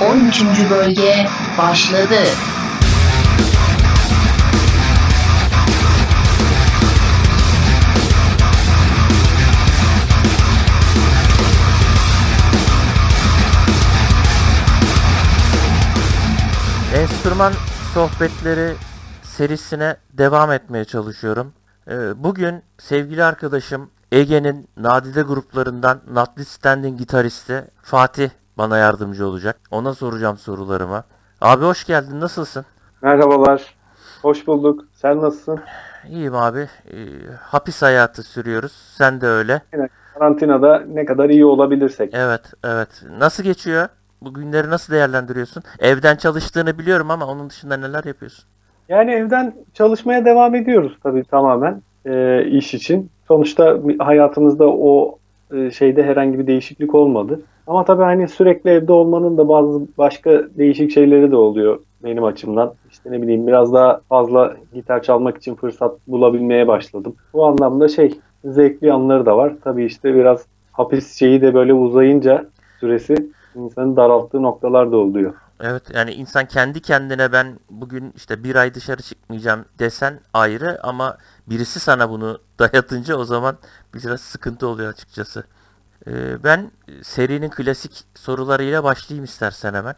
13. bölge başladı. Enstrüman sohbetleri serisine devam etmeye çalışıyorum. Ee, Bugün sevgili arkadaşım Ege'nin nadide gruplarından Natli Standing gitaristi Fatih bana yardımcı olacak. Ona soracağım sorularımı. Abi hoş geldin. Nasılsın? Merhabalar. Hoş bulduk. Sen nasılsın? İyiyim abi. Ee, hapis hayatı sürüyoruz. Sen de öyle. Yine karantinada ne kadar iyi olabilirsek. Evet, evet. Nasıl geçiyor? Bu günleri nasıl değerlendiriyorsun? Evden çalıştığını biliyorum ama onun dışında neler yapıyorsun? Yani evden çalışmaya devam ediyoruz tabii tamamen e, iş için. Sonuçta hayatımızda o e, şeyde herhangi bir değişiklik olmadı. Ama tabii hani sürekli evde olmanın da bazı başka değişik şeyleri de oluyor benim açımdan. İşte ne bileyim biraz daha fazla gitar çalmak için fırsat bulabilmeye başladım. Bu anlamda şey zevkli anları da var. Tabii işte biraz hapis şeyi de böyle uzayınca süresi insanı daralttığı noktalar da oluyor. Evet yani insan kendi kendine ben bugün işte bir ay dışarı çıkmayacağım desen ayrı ama birisi sana bunu dayatınca o zaman biraz sıkıntı oluyor açıkçası. Ee, ben serinin klasik sorularıyla başlayayım istersen hemen.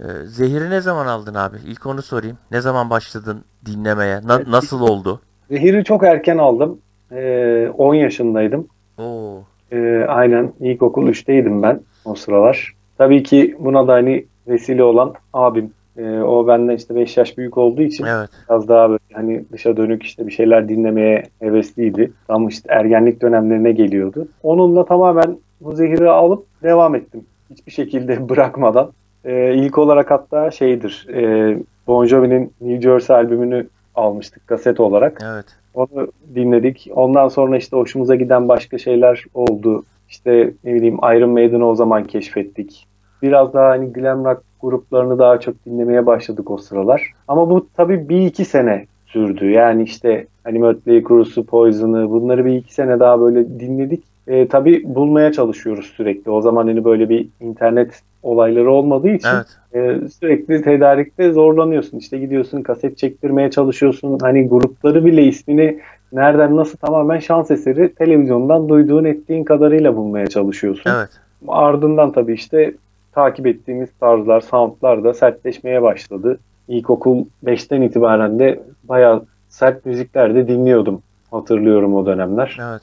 Ee, Zehir'i ne zaman aldın abi? İlk onu sorayım. Ne zaman başladın dinlemeye? Na- nasıl oldu? Zehir'i çok erken aldım. Ee, 10 yaşındaydım. Oo. Ee, aynen ilkokul 3'teydim ben o sıralar. Tabii ki buna da hani vesile olan abim. Ee, o benden işte 5 yaş büyük olduğu için Evet. biraz daha böyle hani dışa dönük işte bir şeyler dinlemeye hevesliydi. Tam işte ergenlik dönemlerine geliyordu. Onunla tamamen bu zehiri alıp devam ettim. Hiçbir şekilde bırakmadan. Ee, ilk olarak hatta şeydir. E, Bon Jovi'nin New Jersey albümünü almıştık kaset olarak. Evet. Onu dinledik. Ondan sonra işte hoşumuza giden başka şeyler oldu. İşte ne bileyim Iron Maiden'ı o zaman keşfettik. Biraz daha hani glam rock gruplarını daha çok dinlemeye başladık o sıralar. Ama bu tabii bir iki sene sürdü. Yani işte hani Mötley Crue'su, Poison'ı bunları bir iki sene daha böyle dinledik. E, tabii bulmaya çalışıyoruz sürekli. O zaman hani böyle bir internet olayları olmadığı için Evet. ee, sürekli tedarikte zorlanıyorsun. İşte gidiyorsun kaset çektirmeye çalışıyorsun. Hani grupları bile ismini nereden nasıl tamamen şans eseri televizyondan duyduğun ettiğin kadarıyla bulmaya çalışıyorsun. Evet. Ardından tabii işte takip ettiğimiz tarzlar, soundlar da sertleşmeye başladı. İlkokul 5'ten itibaren de bayağı sert müzikler de dinliyordum. Hatırlıyorum o dönemler. Evet.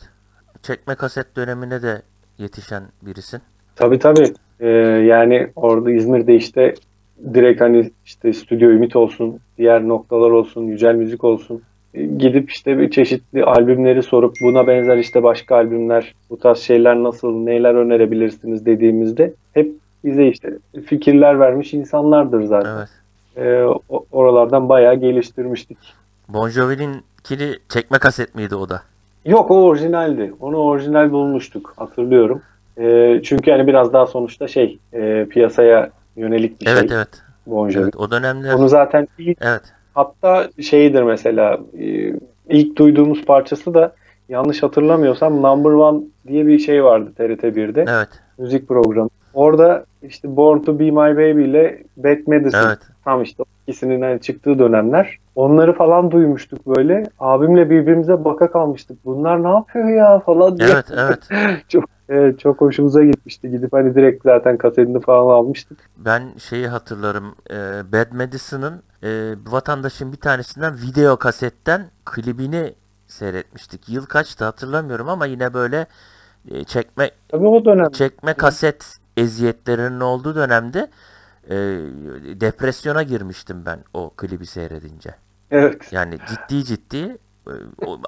Çekme kaset dönemine de yetişen birisin. Tabii tabii. Ee, yani orada İzmir'de işte direkt hani işte Stüdyo Ümit olsun, diğer noktalar olsun, Yücel Müzik olsun. e, Gidip işte bir çeşitli albümleri sorup buna benzer işte başka albümler, bu tarz şeyler nasıl, neler önerebilirsiniz dediğimizde hep bize işte fikirler vermiş insanlardır zaten. Evet. O- oralardan bayağı geliştirmiştik. Bon Jovi'ninkini çekme kaset miydi o da? Yok o orijinaldi. Onu orijinal bulmuştuk hatırlıyorum. Ee, çünkü hani biraz daha sonuçta şey e, piyasaya yönelik bir Evet şey. evet. Bon Jovi. Evet o dönemler Onu zaten ilk, evet. hatta şeydir mesela e, ilk duyduğumuz parçası da yanlış hatırlamıyorsam Number One diye bir şey vardı TRT 1'de. Evet. Müzik programı. Orada işte Born to Be My Baby ile Bad Medicine Evet. tam işte ikisinin hani çıktığı dönemler. Onları falan duymuştuk böyle. Abimle birbirimize baka kalmıştık. Bunlar ne yapıyor ya falan diye. Evet evet. Evet, çok hoşumuza gitmişti. Gidip hani direkt zaten kasetini falan almıştık. Ben şeyi hatırlarım. e, Bad Medicine'ın e, vatandaşın bir tanesinden video kasetten klibini seyretmiştik. Yıl kaçtı hatırlamıyorum ama yine böyle e, çekme Tabii o dönem. çekme kaset eziyetlerinin olduğu dönemde e, depresyona girmiştim ben o klibi seyredince. Evet. Yani ciddi ciddi e,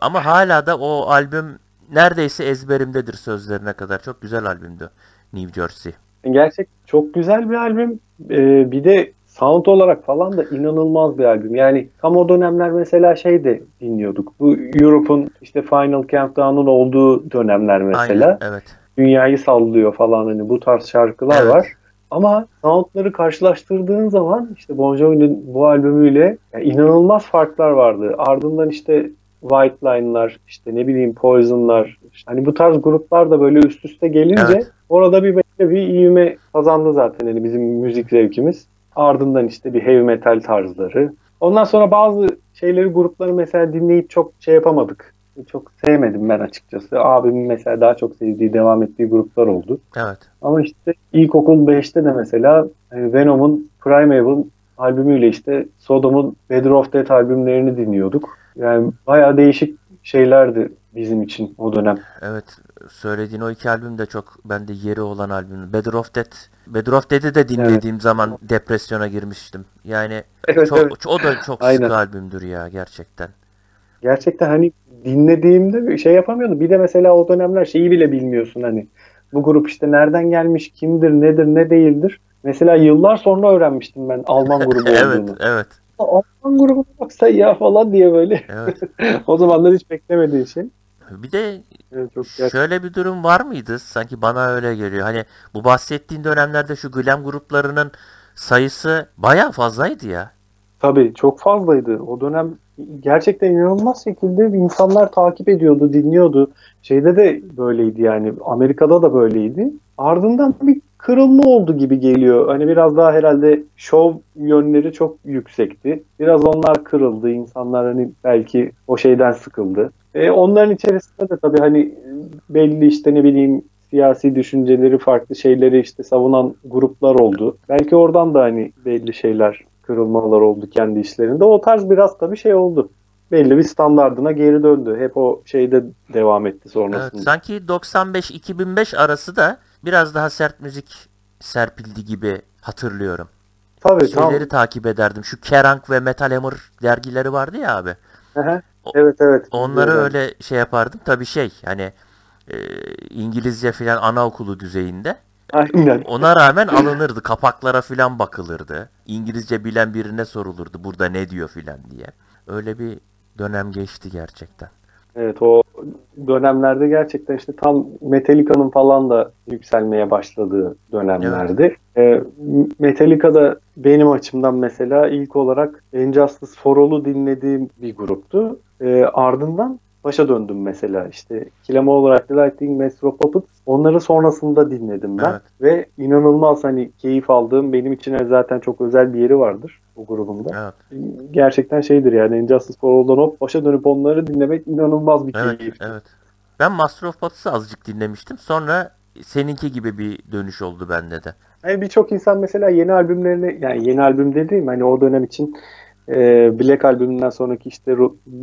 ama hala da o albüm neredeyse ezberimdedir sözlerine kadar. Çok güzel albümdü New Jersey. Gerçek çok güzel bir albüm. Ee, bir de sound olarak falan da inanılmaz bir albüm. Yani tam o dönemler mesela şey de dinliyorduk. Bu Europe'un işte Final Countdown'un olduğu dönemler mesela. Aynen, evet. Dünyayı sallıyor falan hani bu tarz şarkılar Evet. var. Ama soundları karşılaştırdığın zaman işte Bon Jovi'nin bu albümüyle yani inanılmaz farklar vardı. Ardından işte White Line'lar, işte ne bileyim Poison'lar, hani bu tarz gruplar da böyle üst üste gelince Evet. Orada bir böyle bir ivme kazandı zaten hani bizim müzik zevkimiz. Ardından işte bir heavy metal tarzları. Ondan sonra bazı şeyleri grupları mesela dinleyip çok şey yapamadık. Çok sevmedim ben açıkçası. Abimin mesela daha çok sevdiği, devam ettiği gruplar oldu. Evet. Ama işte ilkokul 5'te de mesela e, Venom'un Primeval albümüyle işte Sodom'un Better of Death albümlerini dinliyorduk. Yani bayağı değişik şeylerdi bizim için o dönem. Evet. Söylediğin o iki albüm de çok bende yeri olan albüm. Better of Death. Better of Death'i de dinlediğim zaman depresyona girmiştim. Yani Evet, çok, evet. o da çok Aynen. sıkı albümdür ya gerçekten. Gerçekten hani dinlediğimde bir şey yapamıyordum. Bir de mesela o dönemler şeyi bile bilmiyorsun hani. Bu grup işte nereden gelmiş, kimdir, nedir, ne değildir. Mesela yıllar sonra öğrenmiştim ben Alman grubu evet, olduğunu. evet, Alman grubuna baksa ya falan diye böyle. evet. o zamanlar hiç beklemediği şey. Bir de Evet, çok. Şöyle bir durum var mıydı? Sanki bana öyle geliyor. Hani bu bahsettiğin dönemlerde şu glam gruplarının sayısı bayağı fazlaydı ya. Tabii çok fazlaydı. O dönem gerçekten inanılmaz şekilde insanlar takip ediyordu, dinliyordu. Şeyde de böyleydi yani. Amerika'da da böyleydi. Ardından bir kırılma oldu gibi geliyor. Hani biraz daha herhalde şov yönleri çok yüksekti. Biraz onlar kırıldı. İnsanlar hani belki o şeyden sıkıldı. E, onların içerisinde de tabii hani belli işte ne bileyim siyasi düşünceleri farklı şeyleri işte savunan gruplar oldu. Belki oradan da hani belli şeyler kırılmalar oldu kendi işlerinde. O tarz biraz tabii şey oldu. Belli bir standardına geri döndü. Hep o şeyde devam etti Evet, sonrasında. sanki 95-2005 arası da biraz daha sert müzik serpildi gibi hatırlıyorum. tabii tam. Şeyleri takip ederdim. Şu Kerrang ve Metal Hammer dergileri vardı ya abi. Hı. evet evet. Onları Evet. öyle şey yapardım. Tabii şey hani e, İngilizce filan anaokulu düzeyinde. Aynen. Ona rağmen alınırdı. Kapaklara filan bakılırdı. İngilizce bilen birine sorulurdu. Burada ne diyor filan diye. Öyle bir dönem geçti gerçekten. Evet o dönemlerde gerçekten işte tam Metallica'nın falan da yükselmeye başladığı dönemlerdi. Ee, Metallica'da benim açımdan mesela ilk olarak Injustice for All'u dinlediğim bir gruptu. Ee, ardından başa döndüm mesela işte All Like the Lightning, Master of Puppets onları sonrasında dinledim ben. Evet. Ve inanılmaz hani keyif aldığım benim için zaten çok özel bir yeri vardır bu grubumda. Evet. Gerçekten şeydir yani Injustice for All'dan hop başa dönüp onları dinlemek inanılmaz bir Evet, keyif. evet. Ben Master of Puppets'ı azıcık dinlemiştim. Sonra seninki gibi bir dönüş oldu bende de. Yani birçok insan mesela yeni albümlerini yani yeni albüm dediğim hani o dönem için e, Black albümünden sonraki işte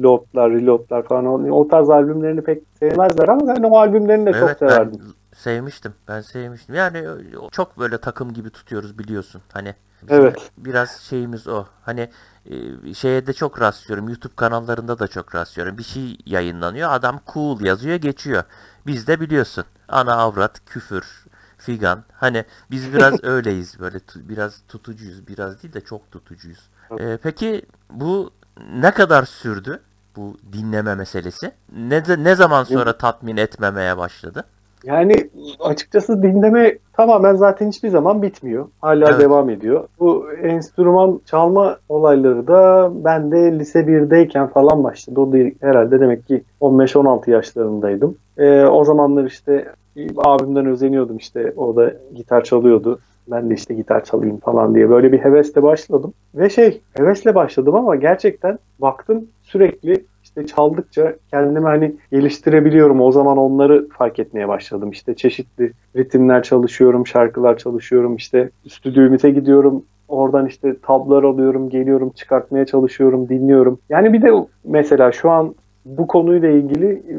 Load'lar, Reload'lar falan o, o tarz albümlerini pek sevmezler ama ben o albümlerini de çok Evet ben severdim. sevmiştim. Ben sevmiştim. Yani çok böyle takım gibi tutuyoruz biliyorsun. Hani Evet. biraz şeyimiz o. Hani e, şeye de çok rastlıyorum. YouTube kanallarında da çok rastlıyorum. Bir şey yayınlanıyor. Adam cool yazıyor geçiyor. Biz de biliyorsun. Ana avrat, küfür, figan. Hani biz biraz öyleyiz böyle tu- biraz tutucuyuz. Biraz değil de çok tutucuyuz. E, peki bu ne kadar sürdü? Bu dinleme meselesi. Ne, ne zaman sonra tatmin etmemeye başladı? Yani açıkçası dinleme tamamen zaten hiçbir zaman bitmiyor. Hala Evet. devam ediyor. Bu enstrüman çalma olayları da ben de lise 1'deyken falan başladı. O da herhalde demek ki 15-16 yaşlarındaydım. Ee, o zamanlar işte abimden özeniyordum işte o da gitar çalıyordu. Ben de işte gitar çalayım falan diye böyle bir hevesle başladım. Ve şey hevesle başladım ama gerçekten baktım sürekli işte çaldıkça kendimi hani geliştirebiliyorum. O zaman onları fark etmeye başladım. İşte çeşitli ritimler çalışıyorum, şarkılar çalışıyorum. İşte stüdyo gidiyorum. Oradan işte tablar alıyorum, geliyorum, çıkartmaya çalışıyorum, dinliyorum. Yani bir de mesela şu an bu konuyla ilgili e,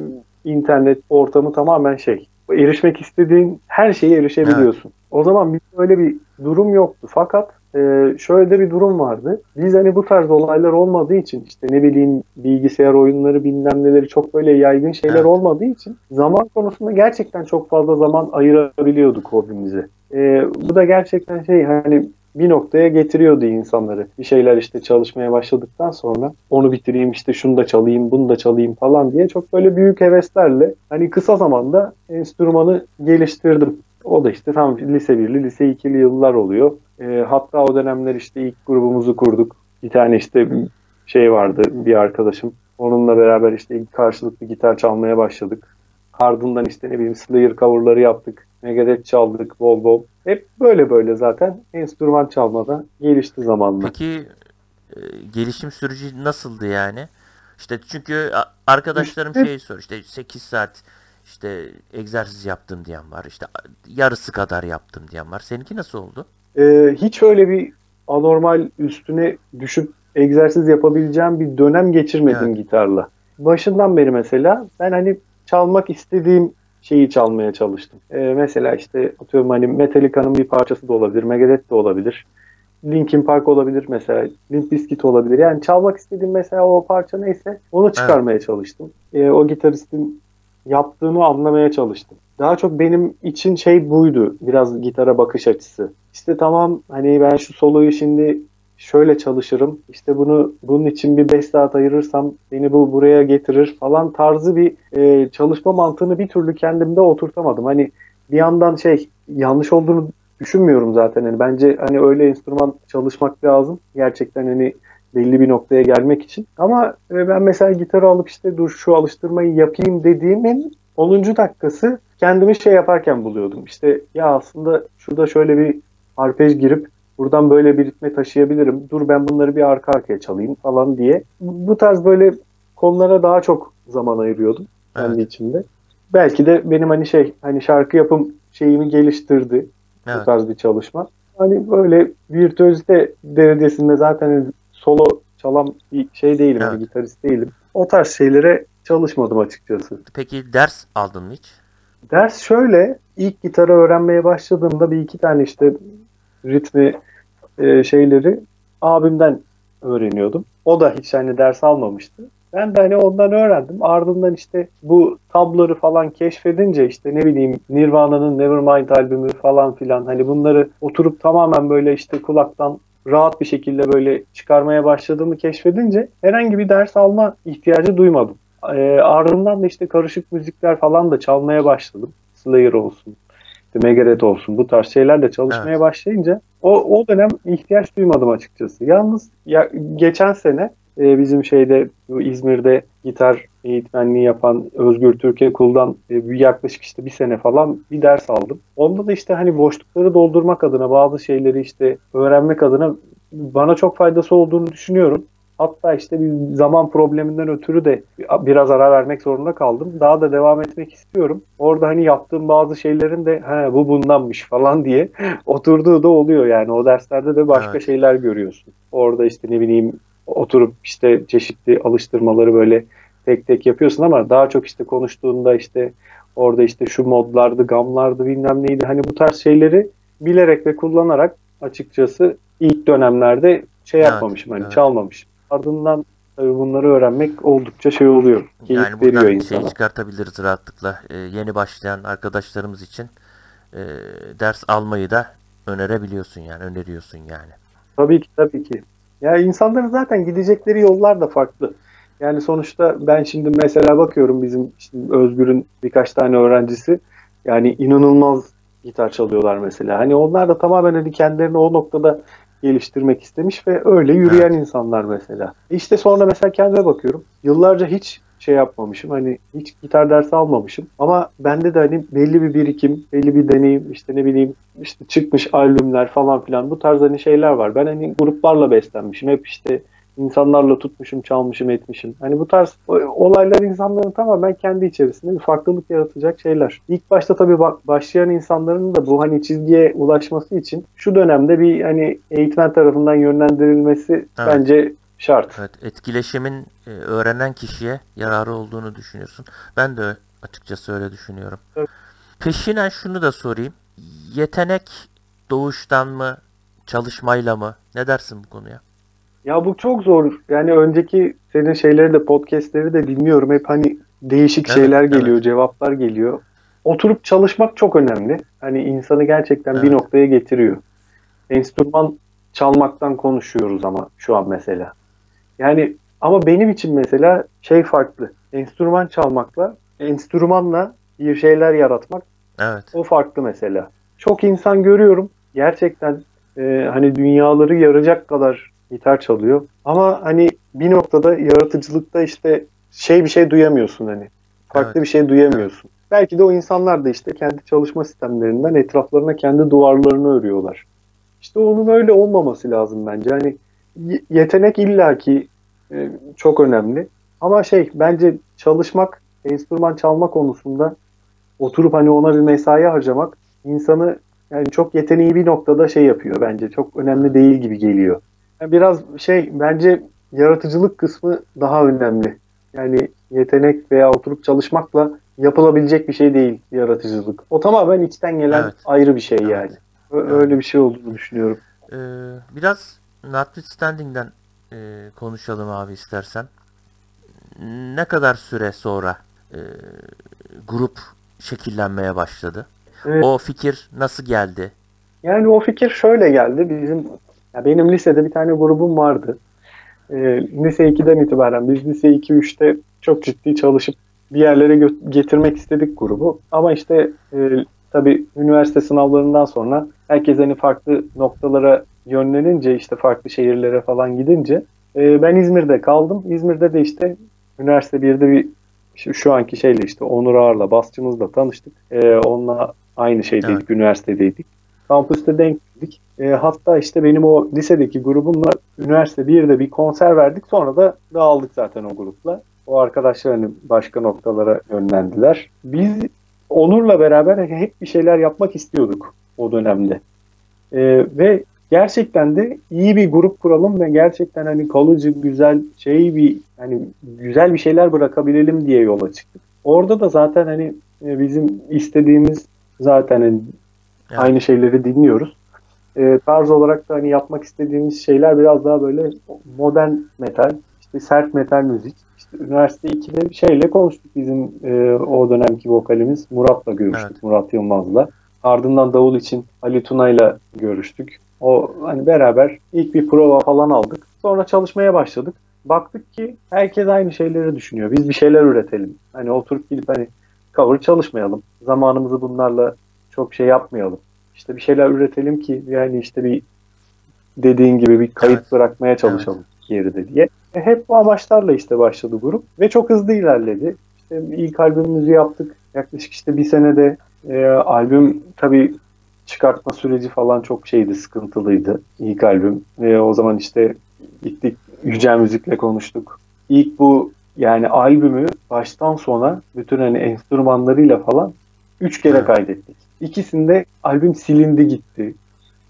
internet ortamı tamamen şey. Erişmek istediğin her şeye erişebiliyorsun. O zaman bizde öyle bir durum yoktu. Fakat e, şöyle de bir durum vardı. Biz hani bu tarz olaylar olmadığı için işte ne bileyim bilgisayar oyunları bilmem neleri çok böyle yaygın şeyler Evet. olmadığı için zaman konusunda gerçekten çok fazla zaman ayırabiliyorduk hobimize. E, bu da gerçekten şey hani bir noktaya getiriyordu insanları. Bir şeyler işte çalışmaya başladıktan sonra onu bitireyim işte şunu da çalayım bunu da çalayım falan diye çok böyle büyük heveslerle hani kısa zamanda enstrümanı geliştirdim. O da işte tam lise 1'li, lise 2'li yıllar oluyor. E, hatta o dönemler işte ilk grubumuzu kurduk. Bir tane işte şey vardı bir arkadaşım. Onunla beraber işte ilk karşılıklı gitar çalmaya başladık. Ardından işte ne bileyim Slayer coverları yaptık. Megadeth çaldık bol bol. Hep böyle böyle zaten enstrüman çalmada gelişti zamanla. Peki e, gelişim süreci nasıldı yani? İşte çünkü arkadaşlarım İşte- şey soruyor işte 8 saat işte egzersiz yaptım diyen var. işte yarısı kadar yaptım diyen var. Seninki nasıl oldu? Ee, hiç öyle bir anormal üstüne düşüp egzersiz yapabileceğim bir dönem geçirmedim Evet. gitarla. Başından beri mesela ben hani çalmak istediğim şeyi çalmaya çalıştım. Ee, mesela işte atıyorum hani Metallica'nın bir parçası da olabilir, Megadeth de olabilir. Linkin Park olabilir mesela, Limp Bizkit olabilir. Yani çalmak istediğim mesela o parça neyse onu çıkarmaya çalıştım. Ee, o gitaristin yaptığını anlamaya çalıştım. Daha çok benim için şey buydu. Biraz gitara bakış açısı. İşte tamam hani ben şu soloyu şimdi şöyle çalışırım. İşte bunu bunun için bir 5 saat ayırırsam beni bu buraya getirir falan tarzı bir e, çalışma mantığını bir türlü kendimde oturtamadım. Hani bir yandan şey yanlış olduğunu düşünmüyorum zaten. Yani bence hani öyle enstrüman çalışmak lazım. Gerçekten hani belli bir noktaya gelmek için. Ama e, ben mesela gitarı alıp işte dur şu alıştırmayı yapayım dediğimin 10. dakikası kendimi şey yaparken buluyordum. İşte ya aslında şurada şöyle bir arpej girip buradan böyle bir ritme taşıyabilirim. Dur ben bunları bir arka arkaya çalayım falan diye. Bu tarz böyle konulara daha çok zaman ayırıyordum kendi Evet. içimde. Belki de benim hani şey hani şarkı yapım şeyimi geliştirdi bu Evet. tarz bir çalışma. Hani böyle virtüözite derecesinde zaten solo çalan bir şey değilim. Evet. gitarist değilim. O tarz şeylere çalışmadım açıkçası. Peki ders aldın mı hiç? Ders şöyle, ilk gitarı öğrenmeye başladığımda bir iki tane işte ritmi e, şeyleri abimden öğreniyordum. O da hiç hani ders almamıştı. Ben de hani ondan öğrendim. Ardından işte bu tabloları falan keşfedince işte ne bileyim Nirvana'nın Nevermind albümü falan filan hani bunları oturup tamamen böyle işte kulaktan rahat bir şekilde böyle çıkarmaya başladığımı keşfedince herhangi bir ders alma ihtiyacı duymadım. Ee, ardından da işte karışık müzikler falan da çalmaya başladım. Slayer olsun, işte Megadeth olsun bu tarz şeylerle çalışmaya Evet. başlayınca o, o dönem ihtiyaç duymadım açıkçası. Yalnız ya, geçen sene e, bizim şeyde İzmir'de gitar eğitmenliği yapan Özgür Türkiye Kul'dan e, yaklaşık işte bir sene falan bir ders aldım. Onda da işte hani boşlukları doldurmak adına bazı şeyleri işte öğrenmek adına bana çok faydası olduğunu düşünüyorum. Hatta işte bir zaman probleminden ötürü de biraz ara vermek zorunda kaldım. Daha da devam etmek istiyorum. Orada hani yaptığım bazı şeylerin de He, bu bundanmış falan diye oturduğu da oluyor yani. O derslerde de başka Evet. şeyler görüyorsun. Orada işte ne bileyim oturup işte çeşitli alıştırmaları böyle tek tek yapıyorsun ama daha çok işte konuştuğunda işte orada işte şu modlardı, gamlardı bilmem neydi. Hani bu tarz şeyleri bilerek ve kullanarak açıkçası ilk dönemlerde şey Evet, yapmamışım hani evet. çalmamışım. Ardından tabii bunları öğrenmek oldukça şey oluyor. Keyif Yani veriyor buradan şey insana. çıkartabiliriz rahatlıkla. Ee, yeni başlayan arkadaşlarımız için e, ders almayı da önerebiliyorsun yani, öneriyorsun yani. Tabii ki tabii ki. Ya insanların zaten gidecekleri yollar da farklı. Yani sonuçta ben şimdi mesela bakıyorum bizim işte Özgür'ün birkaç tane öğrencisi yani inanılmaz gitar çalıyorlar mesela. Hani onlar da tamamen hani kendilerini o noktada geliştirmek istemiş ve öyle yürüyen Evet. insanlar mesela. İşte sonra mesela kendime bakıyorum. Yıllarca hiç şey yapmamışım. Hani hiç gitar dersi almamışım. Ama bende de hani belli bir birikim, belli bir deneyim, işte ne bileyim işte çıkmış albümler falan filan bu tarz hani şeyler var. Ben hani gruplarla beslenmişim. Hep işte insanlarla tutmuşum, çalmışım, etmişim. Hani bu tarz olaylar insanların tamamen kendi içerisinde bir farklılık yaratacak şeyler. İlk başta tabii başlayan insanların da bu hani çizgiye ulaşması için şu dönemde bir hani eğitmen tarafından yönlendirilmesi bence şart. Evet, etkileşimin e, öğrenen kişiye yararı olduğunu düşünüyorsun. Ben de açıkçası öyle düşünüyorum. Evet. Peşinen şunu da sorayım. Yetenek doğuştan mı, çalışmayla mı? Ne dersin bu konuya? Ya bu çok zor. Yani önceki senin şeyleri de podcastleri de dinliyorum. Hep hani değişik Evet, şeyler geliyor, evet. cevaplar geliyor. Oturup çalışmak çok önemli. Hani insanı gerçekten bir Evet. noktaya getiriyor. Enstrüman çalmaktan konuşuyoruz ama şu an mesela. Yani ama benim için mesela şey farklı. Enstrüman çalmakla, enstrümanla bir şeyler yaratmak Evet. o farklı mesela. Çok insan görüyorum. Gerçekten e, hani dünyaları yarayacak kadar gitar çalıyor. Ama hani bir noktada yaratıcılıkta işte şey bir şey duyamıyorsun hani. Farklı Evet. bir şey duyamıyorsun. belki de o insanlar da işte kendi çalışma sistemlerinden etraflarına kendi duvarlarını örüyorlar. İşte onun öyle olmaması lazım bence. Hani yetenek illaki e, çok önemli. Ama şey bence çalışmak, enstrüman çalma konusunda oturup hani ona bir mesai harcamak insanı yani çok yeteneği bir noktada şey yapıyor bence. Çok önemli değil gibi geliyor. Biraz şey bence yaratıcılık kısmı daha önemli. Yani yetenek veya oturup çalışmakla yapılabilecek bir şey değil yaratıcılık. O tamamen içten gelen evet. ayrı bir şey evet. yani. Öyle bir şey olduğunu düşünüyorum. Ee, biraz notwithstanding'den e, konuşalım abi istersen. Ne kadar süre sonra e, grup şekillenmeye başladı? Evet. O fikir nasıl geldi? Yani o fikir şöyle geldi. Bizim ya benim lisede bir tane grubum vardı. E, lise 2'den itibaren biz lise 2-3'te çok ciddi çalışıp bir yerlere getirmek istedik grubu. Ama işte e, tabii üniversite sınavlarından sonra herkes hani farklı noktalara yönlenince işte farklı şehirlere falan gidince e, ben İzmir'de kaldım. İzmir'de de işte üniversite 1'de bir şu, anki şeyle işte Onur Ağar'la basçımızla tanıştık. E, onunla aynı şeydeydik, evet. üniversitedeydik. Kampüste denk geldik. E, hatta işte benim o lisedeki grubumla üniversite 1'de bir konser verdik. Sonra da dağıldık zaten o grupla. O arkadaşlar hani başka noktalara yönlendiler. Biz Onur'la beraber hep bir şeyler yapmak istiyorduk o dönemde. E, ve gerçekten de iyi bir grup kuralım ve gerçekten hani kalıcı güzel şey bir hani güzel bir şeyler bırakabilelim diye yola çıktık. Orada da zaten hani e, bizim istediğimiz zaten hani evet. aynı şeyleri dinliyoruz. E, tarz olarak da hani yapmak istediğimiz şeyler biraz daha böyle modern metal, işte sert metal müzik. İşte üniversite 2'de bir şeyle konuştuk bizim e, o dönemki vokalimiz Murat'la görüştük, evet. Murat Yılmaz'la. Ardından Davul için Ali Tuna'yla görüştük. O hani beraber ilk bir prova falan aldık. Sonra çalışmaya başladık. Baktık ki herkes aynı şeyleri düşünüyor. Biz bir şeyler üretelim. Hani oturup gidip hani cover çalışmayalım. Zamanımızı bunlarla çok şey yapmayalım. İşte bir şeyler üretelim ki yani işte bir dediğin gibi bir kayıt evet. bırakmaya çalışalım evet. geride diye. E hep bu amaçlarla işte başladı grup ve çok hızlı ilerledi. İşte ilk albümümüzü yaptık. Yaklaşık işte bir senede e, albüm tabii çıkartma süreci falan çok şeydi, sıkıntılıydı. İlk albüm. E, o zaman işte gittik Yücel Müzik'le konuştuk. İlk bu yani albümü baştan sona bütün hani enstrümanlarıyla falan üç kere kaydettik. İkisinde albüm silindi gitti.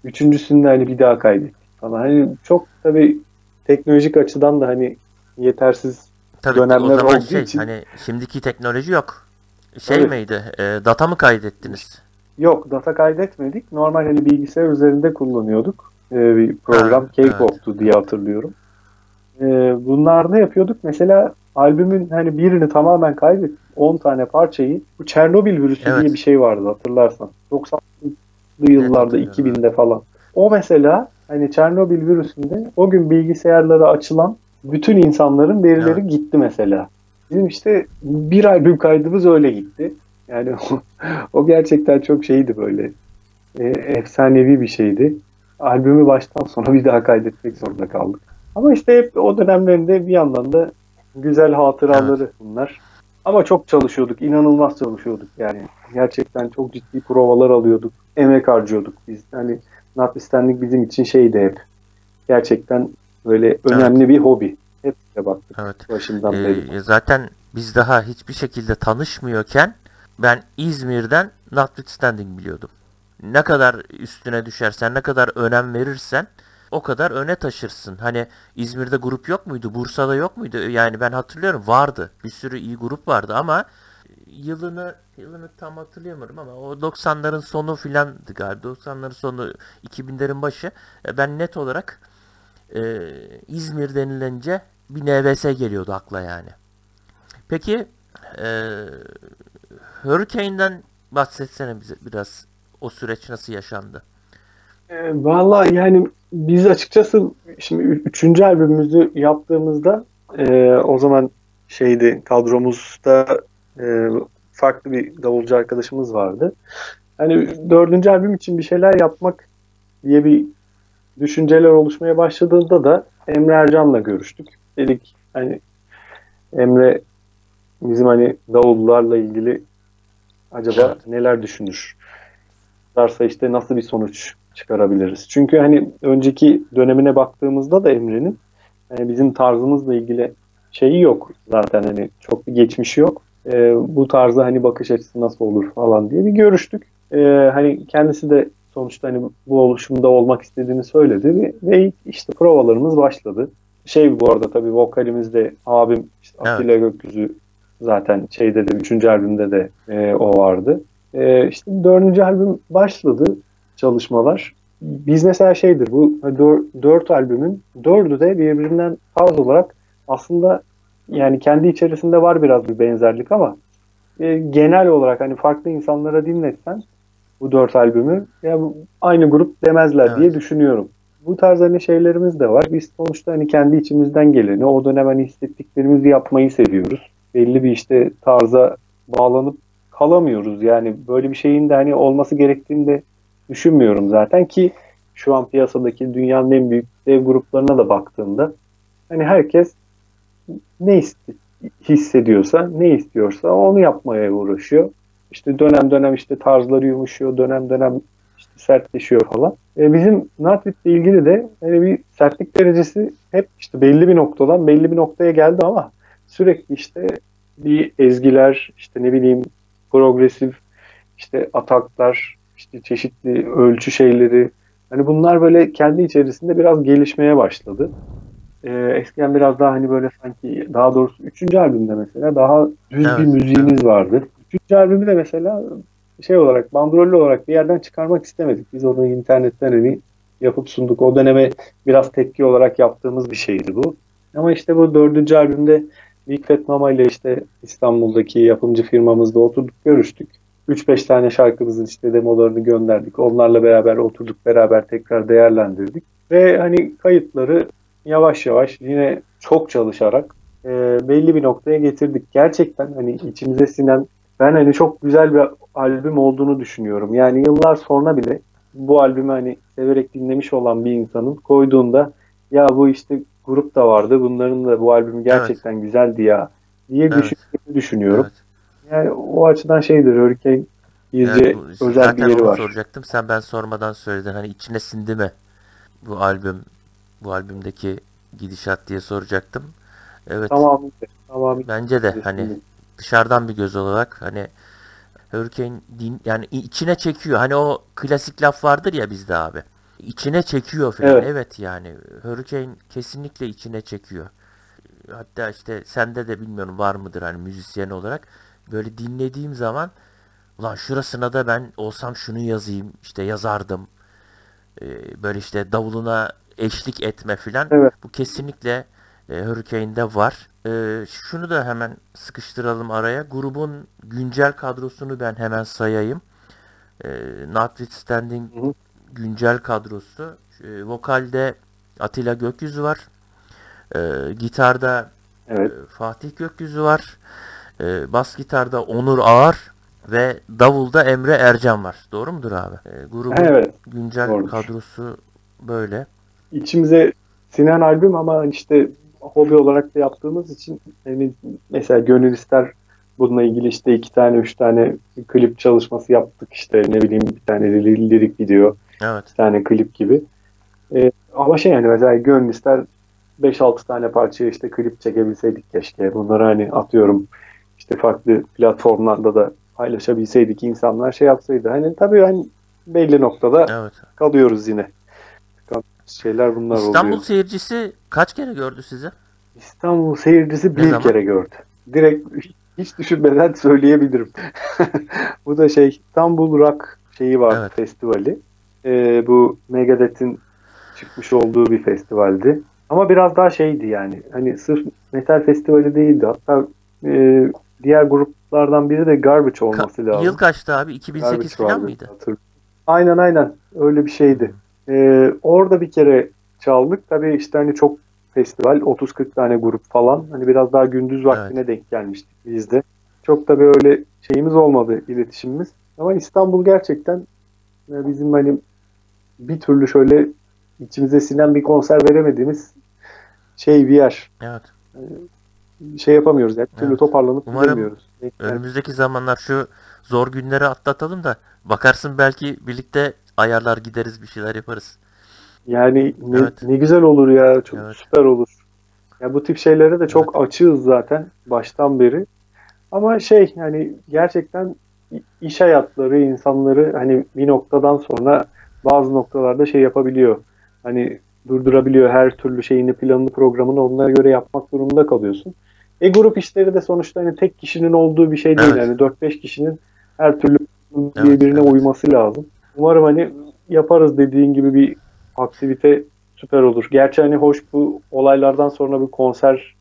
Üçüncüsünde hani bir daha kaydettik falan. Hani çok tabii teknolojik açıdan da hani yetersiz tabii, dönemler o olduğu şey, için. Hani şimdiki teknoloji yok. Şey evet. miydi? E, data mı kaydettiniz? Yok data kaydetmedik. Normal hani bilgisayar üzerinde kullanıyorduk. Ee, bir program Cakewalk'tu evet. diye hatırlıyorum. Ee, bunlar ne yapıyorduk? Mesela albümün hani birini tamamen kaybettik. 10 tane parçayı. Bu Çernobil virüsü evet. diye bir şey vardı hatırlarsan. 90'lı yıllarda evet, 2000'de falan. O mesela hani Çernobil virüsünde o gün bilgisayarlara açılan bütün insanların verileri evet. gitti mesela. Bizim işte bir albüm kaydımız öyle gitti. Yani o, o gerçekten çok şeydi böyle. E, efsanevi bir şeydi. Albümü baştan sona bir daha kaydetmek zorunda kaldık. Ama işte hep o dönemlerinde bir yandan da güzel hatıraları evet. bunlar. Ama çok çalışıyorduk. inanılmaz çalışıyorduk yani. Gerçekten çok ciddi provalar alıyorduk. Emek harcıyorduk biz. Hani notwithstanding bizim için şeydi hep. Gerçekten böyle önemli evet. bir hobi. Hep de baktık evet. başından ee, beri. Zaten biz daha hiçbir şekilde tanışmıyorken ben İzmir'den notwithstanding biliyordum. Ne kadar üstüne düşersen, ne kadar önem verirsen o kadar öne taşırsın. Hani İzmir'de grup yok muydu? Bursa'da yok muydu? Yani ben hatırlıyorum vardı. Bir sürü iyi grup vardı ama yılını yılını tam hatırlayamıyorum ama o 90'ların sonu filandı galiba. 90'ların sonu 2000'lerin başı. E, ben net olarak e, İzmir denilince bir NVS geliyordu akla yani. Peki e, Hurricane'den bahsetsene bize biraz. O süreç nasıl yaşandı? E, Valla yani biz açıkçası şimdi üçüncü albümümüzü yaptığımızda e, o zaman şeydi kadromuzda e, farklı bir davulcu arkadaşımız vardı. Hani dördüncü albüm için bir şeyler yapmak diye bir düşünceler oluşmaya başladığında da Emre Ercan'la görüştük. Dedik hani Emre bizim hani davullarla ilgili acaba neler düşünür? Varsa işte nasıl bir sonuç çıkarabiliriz? Çünkü hani önceki dönemine baktığımızda da Emre'nin hani bizim tarzımızla ilgili şeyi yok zaten hani çok bir geçmişi yok. Ee, bu tarzda hani bakış açısı nasıl olur falan diye bir görüştük. Ee, hani kendisi de sonuçta hani bu oluşumda olmak istediğini söyledi ve, işte provalarımız başladı. Şey bu arada tabii vokalimizde abim işte Evet. Atilla Gökyüzü zaten şeyde de üçüncü albümde de e, o vardı. E, işte dördüncü albüm başladı çalışmalar. Biz mesela şeydir bu dör, dört albümün dördü de birbirinden tarz olarak aslında yani kendi içerisinde var biraz bir benzerlik ama e, genel olarak hani farklı insanlara dinletsen bu dört albümü ya aynı grup demezler Evet. diye düşünüyorum. Bu tarz hani şeylerimiz de var. Biz sonuçta hani kendi içimizden geleni, o dönem hani hissettiklerimizi yapmayı seviyoruz. Belli bir işte tarza bağlanıp kalamıyoruz. Yani böyle bir şeyin de hani olması gerektiğini de düşünmüyorum zaten ki şu an piyasadaki dünyanın en büyük dev gruplarına da baktığımda hani herkes ne hissediyorsa, ne istiyorsa onu yapmaya uğraşıyor. İşte dönem dönem işte tarzları yumuşuyor, dönem dönem işte sertleşiyor falan. E, bizim Nutrit'le ilgili de hani bir sertlik derecesi hep işte belli bir noktadan belli bir noktaya geldi ama sürekli işte bir ezgiler, işte ne bileyim progresif işte ataklar, işte çeşitli ölçü şeyleri. Hani bunlar böyle kendi içerisinde biraz gelişmeye başladı. Ee, eskiden biraz daha hani böyle sanki daha doğrusu 3. albümde mesela daha düz Evet, bir müziğimiz vardı. 3. albümü de mesela şey olarak bandrollü olarak bir yerden çıkarmak istemedik. Biz onu internetten hani yapıp sunduk. O döneme biraz tepki olarak yaptığımız bir şeydi bu. Ama işte bu dördüncü albümde Fat Mama ile işte İstanbul'daki yapımcı firmamızda oturduk görüştük. 3-5 tane şarkımızın işte demolarını gönderdik. Onlarla beraber oturduk beraber tekrar değerlendirdik. Ve hani kayıtları yavaş yavaş yine çok çalışarak e, belli bir noktaya getirdik. Gerçekten hani içimize sinen ben hani çok güzel bir albüm olduğunu düşünüyorum. Yani yıllar sonra bile bu albümü hani severek dinlemiş olan bir insanın koyduğunda ya bu işte grup da vardı bunların da bu albümü gerçekten güzeldi ya diye Evet. düşünüyorum. Evet. Yani o açıdan şeydir Hurricane İzce Evet, bu- özel bir yeri var. soracaktım. Sen ben sormadan söyledin. Hani içine sindi mi bu albüm, bu albümdeki gidişat diye soracaktım. Evet. Tamamıyla. Tamamıyla. Bence de hani dışarıdan bir göz olarak hani Hurricane din, yani içine çekiyor. Hani o klasik laf vardır ya bizde abi. İçine çekiyor falan. Evet. Evet, yani Hurricane kesinlikle içine çekiyor. Hatta işte sende de bilmiyorum var mıdır hani müzisyen olarak böyle dinlediğim zaman ulan şurasına da ben olsam şunu yazayım işte yazardım. Ee, böyle işte davuluna eşlik etme filan. Evet. Bu kesinlikle e, Hurricane'de var. E, şunu da hemen sıkıştıralım araya. Grubun güncel kadrosunu ben hemen sayayım. E, Notwithstanding Hı hı. güncel kadrosu. E, vokalde Atilla Gökyüzü var. E, gitarda Evet. e, Fatih Gökyüzü var. E, bas gitarda Onur Ağar ve davulda Emre Ercan var. Doğru mudur abi? E, grubun Evet. güncel doğrudur. kadrosu böyle. İçimize sinen albüm ama işte hobi olarak da yaptığımız için yani mesela gönül ister bununla ilgili işte iki tane üç tane klip çalışması yaptık işte ne bileyim bir tane li- lirik video Evet. bir tane klip gibi. Ee, ama şey yani mesela gönül ister 5-6 tane parçaya işte klip çekebilseydik keşke. Bunları hani atıyorum işte farklı platformlarda da paylaşabilseydik insanlar şey yapsaydı. Hani tabii hani belli noktada Evet. kalıyoruz yine. Şeyler bunlar İstanbul oluyor. seyircisi kaç kere gördü sizi? İstanbul seyircisi bir zaman? kere gördü. Direkt hiç düşünmeden söyleyebilirim. Bu da şey İstanbul Rock şeyi var Evet. festivali. Ee, bu Megadeth'in çıkmış olduğu bir festivaldi. Ama biraz daha şeydi yani. Hani sırf metal festivali değildi. Hatta e, diğer gruplardan biri de Garbage olması Ka- lazım. Yıl kaçtı abi? 2008 Garbage falan vardı, mıydı? Aynen aynen. Öyle bir şeydi. Ee, orada bir kere çaldık. Tabii işte hani çok festival. 30-40 tane grup falan. Hani biraz daha gündüz vaktine denk gelmiştik biz de. Çok da böyle şeyimiz olmadı iletişimimiz. Ama İstanbul gerçekten e, bizim hani bir türlü şöyle içimize sinen bir konser veremediğimiz şey bir yer. Evet. Şey yapamıyoruz. Yani türlü Evet. toparlanıp Umarım- gidemiyoruz. Önümüzdeki zamanlar şu zor günleri atlatalım da bakarsın belki birlikte ayarlar gideriz bir şeyler yaparız. Yani ne, Evet. ne güzel olur ya. Çok Evet. süper olur. Ya bu tip şeylere de çok açığız zaten baştan beri. Ama şey yani gerçekten iş hayatları insanları hani bir noktadan sonra bazı noktalarda şey yapabiliyor. Hani durdurabiliyor her türlü şeyini planını programını onlara göre yapmak durumunda kalıyorsun. E grup işleri de sonuçta hani tek kişinin olduğu bir şey değil. Evet. Yani 4-5 kişinin her türlü Evet, birbirine evet. uyması lazım. Umarım hani yaparız dediğin gibi bir aktivite süper olur. Gerçi hani hoş bu olaylardan sonra bir konser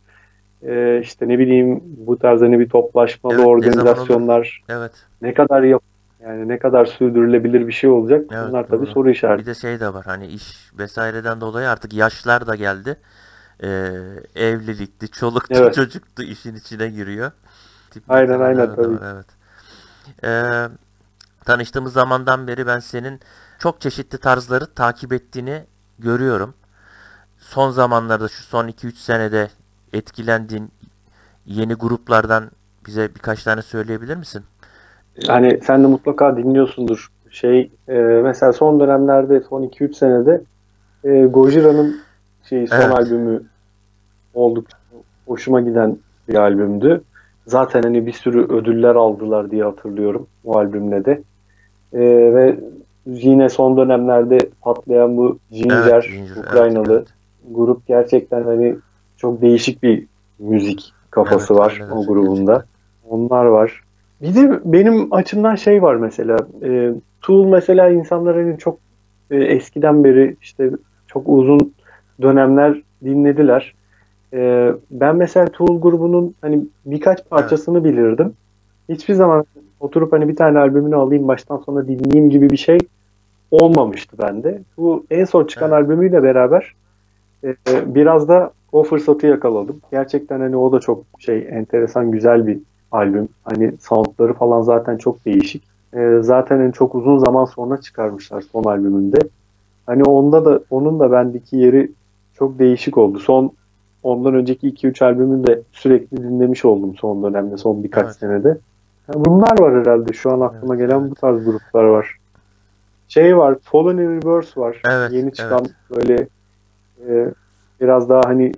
e, işte ne bileyim bu tarz hani bir toplaşmalı Evet, ne organizasyonlar Evet. ne kadar yap yani ne kadar sürdürülebilir bir şey olacak. Evet, Bunlar tabii doğru. soru Bir işareti. de şey de var hani iş vesaireden dolayı artık yaşlar da geldi. Ee, evlilikti, çoluktu, Evet. çocuktu işin içine giriyor. Tip Aynen, aynen, de tabii. evet. Ee, tanıştığımız zamandan beri ben senin çok çeşitli tarzları takip ettiğini görüyorum. Son zamanlarda şu son 2-3 senede etkilendiğin yeni gruplardan bize birkaç tane söyleyebilir misin? Hani sen de mutlaka dinliyorsundur. Şey e, mesela son dönemlerde son 2-3 senede e, Gojira'nın şey son Evet. albümü oldukça hoşuma giden bir albümdü. Zaten hani bir sürü ödüller aldılar diye hatırlıyorum o albümle de. E, ve yine son dönemlerde patlayan bu Ginger, Evet, Ginger, evet, Ukraynalı evet. grup gerçekten hani çok değişik bir müzik kafası Evet, var öyleler o grubunda. gerçekten. Onlar var. Bir de benim açımdan şey var mesela. E, Tool mesela insanlar hani çok e, eskiden beri işte çok uzun dönemler dinlediler. E, ben mesela Tool grubunun hani birkaç parçasını bilirdim. Hiçbir zaman oturup hani bir tane albümünü alayım baştan sona dinleyeyim gibi bir şey olmamıştı bende. Bu en son çıkan Evet. albümüyle beraber e, biraz da o fırsatı yakaladım. Gerçekten hani o da çok şey enteresan güzel bir albüm. Hani soundları falan zaten çok değişik. E, zaten en çok uzun zaman sonra çıkarmışlar son albümünde. Hani onda da onun da bendeki yeri çok değişik oldu. Son ondan önceki 2-3 albümünü de sürekli dinlemiş oldum son dönemde, son birkaç Evet. senede. Yani bunlar var herhalde şu an aklıma Evet, gelen evet. bu tarz gruplar var. Şey var, Fallen in Reverse var. Evet, Yeni çıkan evet. böyle e, biraz daha hani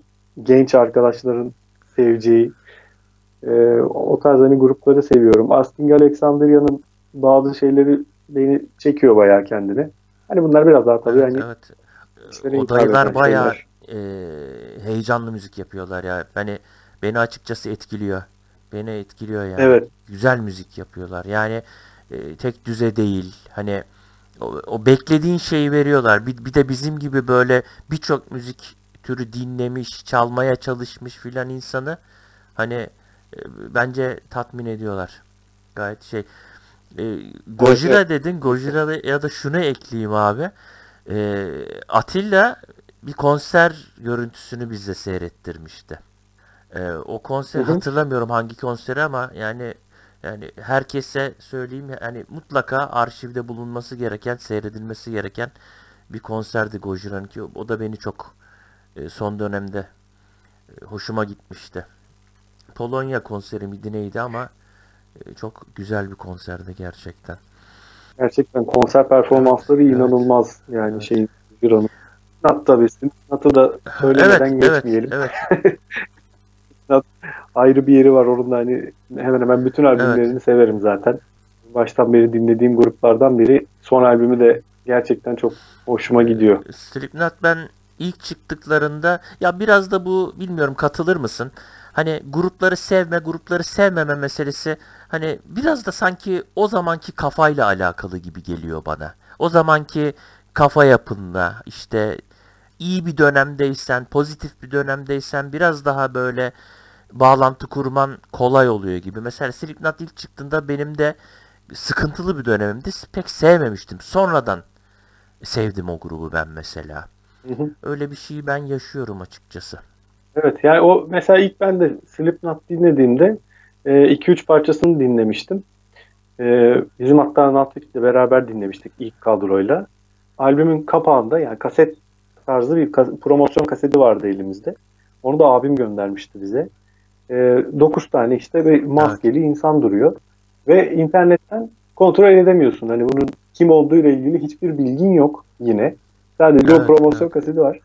genç arkadaşların seveceği e, o tarz hani grupları seviyorum. Asking Alexandria'nın bazı şeyleri beni çekiyor bayağı kendine. Hani bunlar biraz daha tabii Evet, hani evet. işlere O hitap dayılar eden bayağı şeyler. e, heyecanlı müzik yapıyorlar ya. Hani beni açıkçası etkiliyor. Beni etkiliyor yani. Evet. Güzel müzik yapıyorlar. Yani e, tek düze değil. Hani o, o beklediğin şeyi veriyorlar. Bir, bir de bizim gibi böyle birçok müzik türü dinlemiş, çalmaya çalışmış filan insanı hani e, bence tatmin ediyorlar. Gayet şey. E, Gojira evet. dedin. Gojira ya da şunu ekleyeyim abi. E, Atilla bir konser görüntüsünü bize seyrettirmişti. E, o konser Hı hı. hatırlamıyorum hangi konseri ama yani yani herkese söyleyeyim yani mutlaka arşivde bulunması gereken, seyredilmesi gereken bir konserdi Gojira'nınki. O da beni çok e, son dönemde e, hoşuma gitmişti. Polonya konseri miydi neydi ama e, çok güzel bir konserdi gerçekten. Gerçekten konser performansları Evet, inanılmaz yani evet. şey Gojira'nın. Nat tabii. Nat'ı da söylemeden evet, evet, geçmeyelim. evet. Ayrı bir yeri var onun da hani hemen hemen bütün albümlerini severim zaten. Baştan beri dinlediğim gruplardan biri. Son albümü de gerçekten çok hoşuma gidiyor. Slipknot ben ilk çıktıklarında ya biraz da bu bilmiyorum katılır mısın? Hani grupları sevme, grupları sevmeme meselesi hani biraz da sanki o zamanki kafayla alakalı gibi geliyor bana. O zamanki kafa yapınla işte iyi bir dönemdeysen, pozitif bir dönemdeysen biraz daha böyle bağlantı kurman kolay oluyor gibi. Mesela Slipknot ilk çıktığında benim de sıkıntılı bir dönemimdi. Pek sevmemiştim. Sonradan sevdim o grubu ben mesela. Hı hı. Öyle bir şeyi ben yaşıyorum açıkçası. Evet yani o mesela ilk ben de Slipknot dinlediğimde 2-3 parçasını dinlemiştim. E, bizim hatta Natlik'le beraber dinlemiştik ilk kadroyla. Albümün kapağında yani kaset tarzı bir kas- promosyon kaseti vardı elimizde. Onu da abim göndermişti bize. 9 tane işte bir maskeli insan duruyor. Ve internetten kontrol edemiyorsun. Hani bunun kim olduğu ile ilgili hiçbir bilgin yok yine. Sadece o Evet, promosyon evet. kaseti var.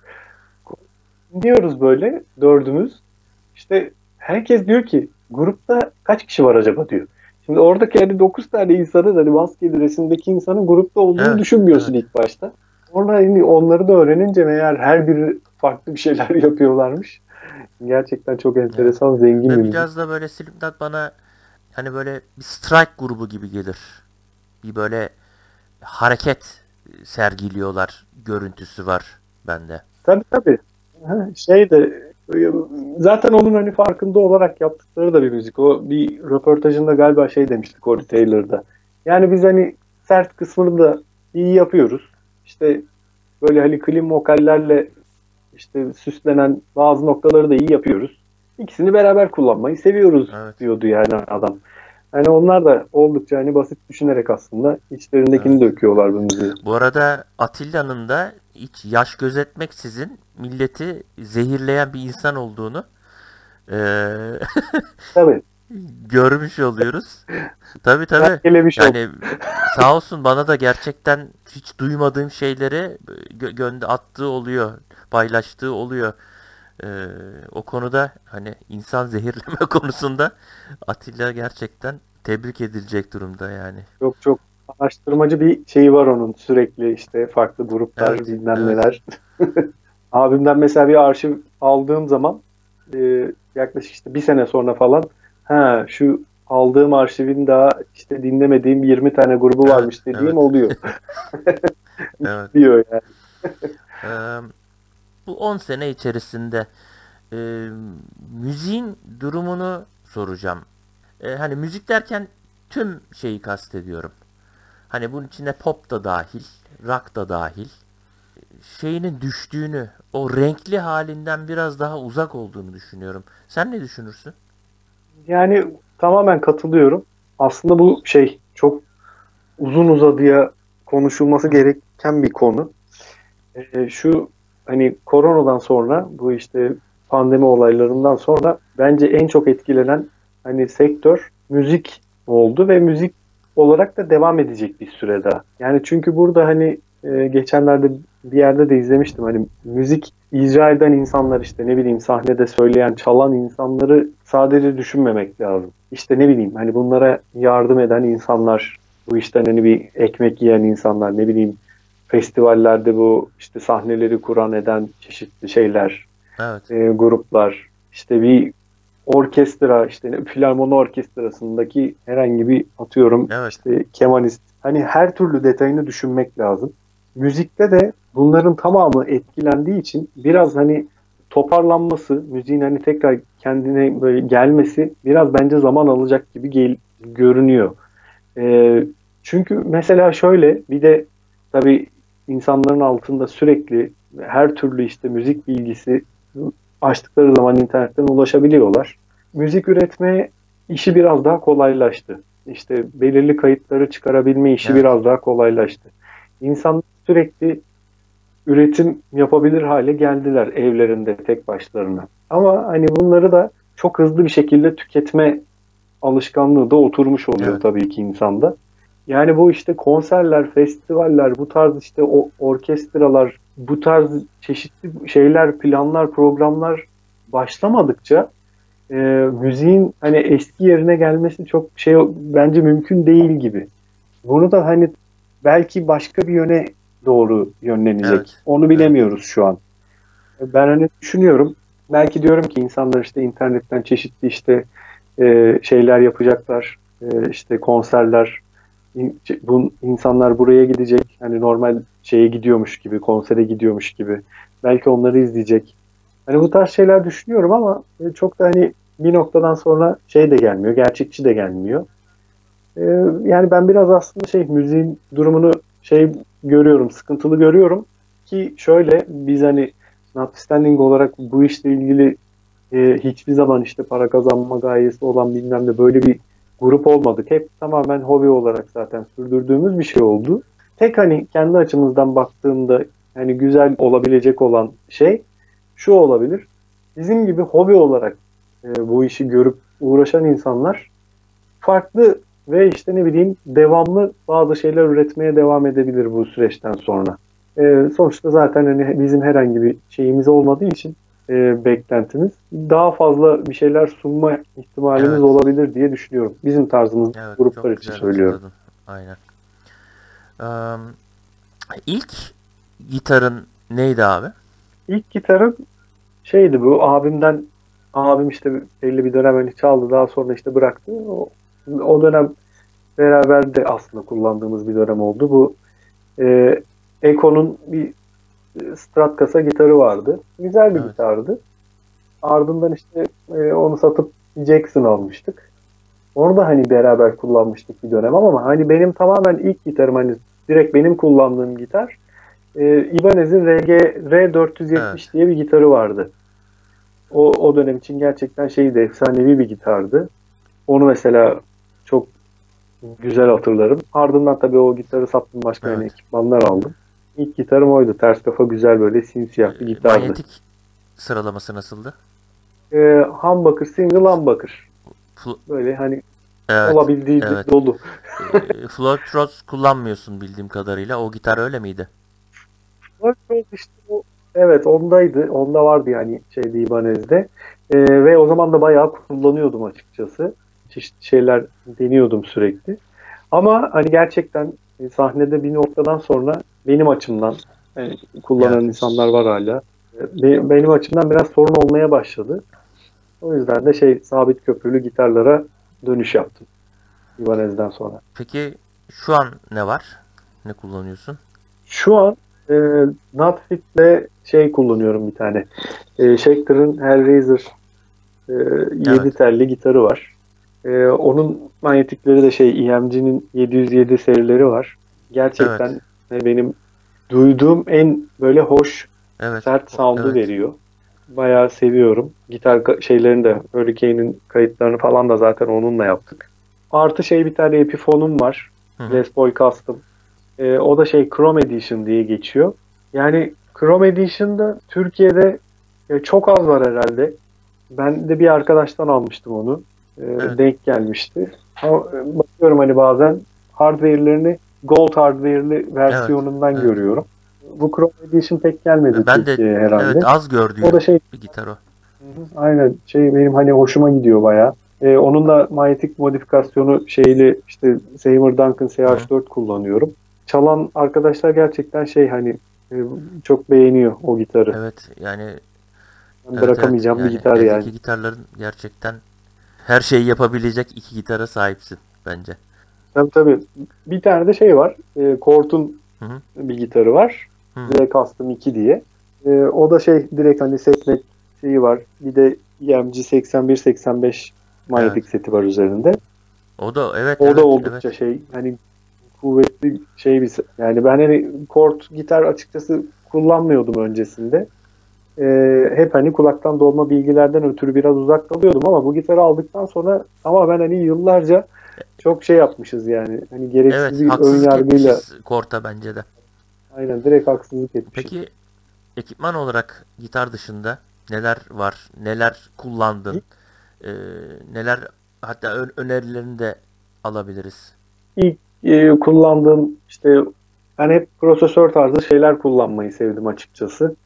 Diyoruz böyle dördümüz. İşte herkes diyor ki grupta kaç kişi var acaba diyor. Şimdi oradaki hani 9 tane insanın hani maskeli resimdeki insanın grupta olduğunu Evet, düşünmüyorsun ilk başta. Sonra hani onları da öğrenince meğer her biri farklı bir şeyler yapıyorlarmış. Gerçekten çok enteresan, zengin bir biraz da böyle Slipknot bana hani böyle bir strike grubu gibi gelir. Bir böyle hareket sergiliyorlar görüntüsü var bende. Tabii tabii. Şey de zaten onun hani farkında olarak yaptıkları da bir müzik. O bir röportajında galiba şey demişti Corey Taylor'da. Yani biz hani sert kısmını da iyi yapıyoruz. İşte böyle hani clean vokallerle işte süslenen bazı noktaları da iyi yapıyoruz. İkisini beraber kullanmayı seviyoruz Evet. diyordu yani adam. Hani onlar da oldukça hani basit düşünerek aslında içlerindekini döküyorlar bu müziği. Bu arada Atilla'nın da hiç yaş gözetmeksizin milleti zehirleyen bir insan olduğunu eee, Tabii. Görmüş oluyoruz. Şey yok. Yani sağ olsun bana da gerçekten hiç duymadığım şeyleri gö- gönde attığı oluyor, paylaştığı oluyor. Ee, o konuda hani insan zehirleme konusunda Atilla gerçekten tebrik edilecek durumda yani. Çok çok araştırmacı bir şeyi var onun sürekli işte farklı gruplar Evet, bilmem evet. neler. Abimden mesela bir arşiv aldığım zaman e, yaklaşık işte bir sene sonra falan ha şu aldığım arşivin daha işte dinlemediğim 20 tane grubu varmış dediğim evet. oluyor Evet. diyor yani. Ee, bu 10 sene içerisinde e, müziğin durumunu soracağım. E, hani müzik derken tüm şeyi kastediyorum. Hani bunun içine pop da dahil, rock da dahil. Şeyinin düştüğünü, o renkli halinden biraz daha uzak olduğunu düşünüyorum. Sen ne düşünürsün? Yani tamamen katılıyorum. Aslında bu şey çok uzun uzadıya konuşulması gereken bir konu. Ee, şu hani koronadan sonra bu işte pandemi olaylarından sonra bence en çok etkilenen hani sektör müzik oldu ve müzik olarak da devam edecek bir süre daha. Yani çünkü burada hani e, geçenlerde bir yerde de izlemiştim hani müzik icra eden insanlar işte ne bileyim sahnede söyleyen, çalan insanları sadece düşünmemek lazım. İşte ne bileyim hani bunlara yardım eden insanlar, bu işten hani bir ekmek yiyen insanlar, ne bileyim festivallerde bu işte sahneleri kuran eden çeşitli şeyler, Evet. e, gruplar, işte bir orkestra, işte filarmoni orkestrasındaki herhangi bir atıyorum Evet. işte kemanist. Hani her türlü detayını düşünmek lazım. Müzikte de bunların tamamı etkilendiği için biraz hani toparlanması, müziğin hani tekrar kendine böyle gelmesi biraz bence zaman alacak gibi gel- görünüyor. Ee, çünkü mesela şöyle bir de tabii insanların altında sürekli her türlü işte müzik bilgisi açtıkları zaman internetten ulaşabiliyorlar. Müzik üretme işi biraz daha kolaylaştı. İşte belirli kayıtları çıkarabilme işi Evet. biraz daha kolaylaştı. İnsan sürekli üretim yapabilir hale geldiler evlerinde tek başlarına. Ama hani bunları da çok hızlı bir şekilde tüketme alışkanlığı da oturmuş oluyor Evet. tabii ki insanda. Yani bu işte konserler, festivaller, bu tarz işte o orkestralar, bu tarz çeşitli şeyler, planlar, programlar başlamadıkça e, müziğin hani eski yerine gelmesi çok şey bence mümkün değil gibi. Bunu da hani belki başka bir yöne doğru yönlenecek. Evet. Onu bilemiyoruz şu an. Ben hani düşünüyorum. Belki diyorum ki insanlar işte internetten çeşitli işte e, şeyler yapacaklar. E, işte konserler. İn- bu insanlar buraya gidecek. Hani normal şeye gidiyormuş gibi, konsere gidiyormuş gibi. Belki onları izleyecek. Hani bu tarz şeyler düşünüyorum ama e, çok da hani bir noktadan sonra şey de gelmiyor, gerçekçi de gelmiyor. E, yani ben biraz aslında şey müziğin durumunu şey görüyorum, sıkıntılı görüyorum ki şöyle biz hani Notwithstanding olarak bu işle ilgili e, hiçbir zaman işte para kazanma gayesi olan bilmem de böyle bir grup olmadık. Hep tamamen hobi olarak zaten sürdürdüğümüz bir şey oldu. Tek hani kendi açımızdan baktığımda hani güzel olabilecek olan şey şu olabilir. Bizim gibi hobi olarak e, bu işi görüp uğraşan insanlar farklı ve işte ne bileyim devamlı bazı şeyler üretmeye devam edebilir bu süreçten sonra. E, sonuçta zaten hani bizim herhangi bir şeyimiz olmadığı için e, beklentimiz daha fazla bir şeyler sunma ihtimalimiz Evet. olabilir diye düşünüyorum. Bizim tarzımız Evet, gruplar için söylüyorum. Aynen. Eee, ilk gitarın neydi abi? İlk gitarım şeydi bu abimden abim işte belli bir dönem hani çaldı daha sonra işte bıraktı. O, o dönem beraber de aslında kullandığımız bir dönem oldu. Bu e, Eko'nun bir e, Strat kasa gitarı vardı. Güzel bir Evet. gitardı. Ardından işte e, onu satıp Jackson almıştık. Onu da hani beraber kullanmıştık bir dönem ama hani benim tamamen ilk gitarım hani direkt benim kullandığım gitar e, Ibanez'in RG R470 Evet. diye bir gitarı vardı. O, o dönem için gerçekten şeydi efsanevi bir gitardı. Onu mesela güzel hatırlarım. Ardından tabii o gitarı sattım başka Evet. yani ekipmanlar aldım. İlk gitarım oydu. Ters kafa güzel böyle simsiyah bir Eee, gitardı. Manyetik sıralaması nasıldı? Ee, humbucker, single humbucker. Böyle hani evet. olabildiği evet. dolu. Eee, Floyd Rose kullanmıyorsun bildiğim kadarıyla. O gitar öyle miydi? işte o, evet ondaydı. Onda vardı yani şeyde Ibanez'de. Ee, ve o zaman da bayağı kullanıyordum açıkçası. Çeşitli şeyler deniyordum sürekli. Ama hani gerçekten e, sahnede bir noktadan sonra benim açımdan yani kullanan Evet. insanlar var hala. E, be- Benim açımdan biraz sorun olmaya başladı. O yüzden de şey sabit köprülü gitarlara dönüş yaptım. Ibanez'den sonra. Peki şu an ne var? Ne kullanıyorsun? Şu an e, Notfit'le şey kullanıyorum bir tane. E, Schecter'ın Hellraiser e, 7 Evet. telli gitarı var. E, onun manyetikleri de şey EMG'nin 707 serileri var. Gerçekten e, benim duyduğum en böyle hoş Evet. sert sound'u evet. veriyor. Bayağı seviyorum. Gitar şeylerini de Hurricane'in kayıtlarını falan da zaten onunla yaptık. Artı şey bir tane Epiphone'um var. Hı hı. Les Paul Custom. Ee, o da şey Chrome Edition diye geçiyor. Yani Chrome Edition'da Türkiye'de e, çok az var herhalde. Ben de bir arkadaştan almıştım onu. Ee, Evet. Denk gelmişti. Ama e, bakıyorum hani bazen hardware'lerini Gold hardware'li versiyonundan evet. görüyorum. Bu Chrome Edition pek gelmedi Ben de herhalde. evet az gördüğüm o da şey bir gitar o. Aynen şey benim hani hoşuma gidiyor bayağı. Ee, onun da manyetik modifikasyonu şeyli işte Seymour Duncan CH4 kullanıyorum. Çalan arkadaşlar gerçekten şey hani e, çok beğeniyor o gitarı. Evet yani Ben evet, bırakamayacağım evet. bir gitar yani. gitarların gerçekten her şeyi yapabilecek iki gitara sahipsin bence. Tabii tabii. Bir tane de şey var. E, Kort'un bir gitarı var. Hı. Z Custom 2 diye. E, o da şey direkt hani setnek şeyi var. Bir de EMG 81-85 manyetik seti var üzerinde. O da evet O evet, da oldukça evet. şey hani kuvvetli şey bir yani ben hani kort gitar açıkçası kullanmıyordum öncesinde. Ee, hep hani kulaktan dolma bilgilerden ötürü biraz uzak kalıyordum ama bu gitarı aldıktan sonra ama ben hani yıllarca çok şey yapmışız yani. Hani gereksiz Evet bir ön yargıyla Kort'a bence de. aynen direkt haksızlık etmişiz. Peki ekipman olarak gitar dışında neler var? Neler kullandın? Ee, neler hatta ön- önerilerini de alabiliriz. İlk e, kullandığım işte ben hep prosesör tarzı şeyler kullanmayı sevdim açıkçası.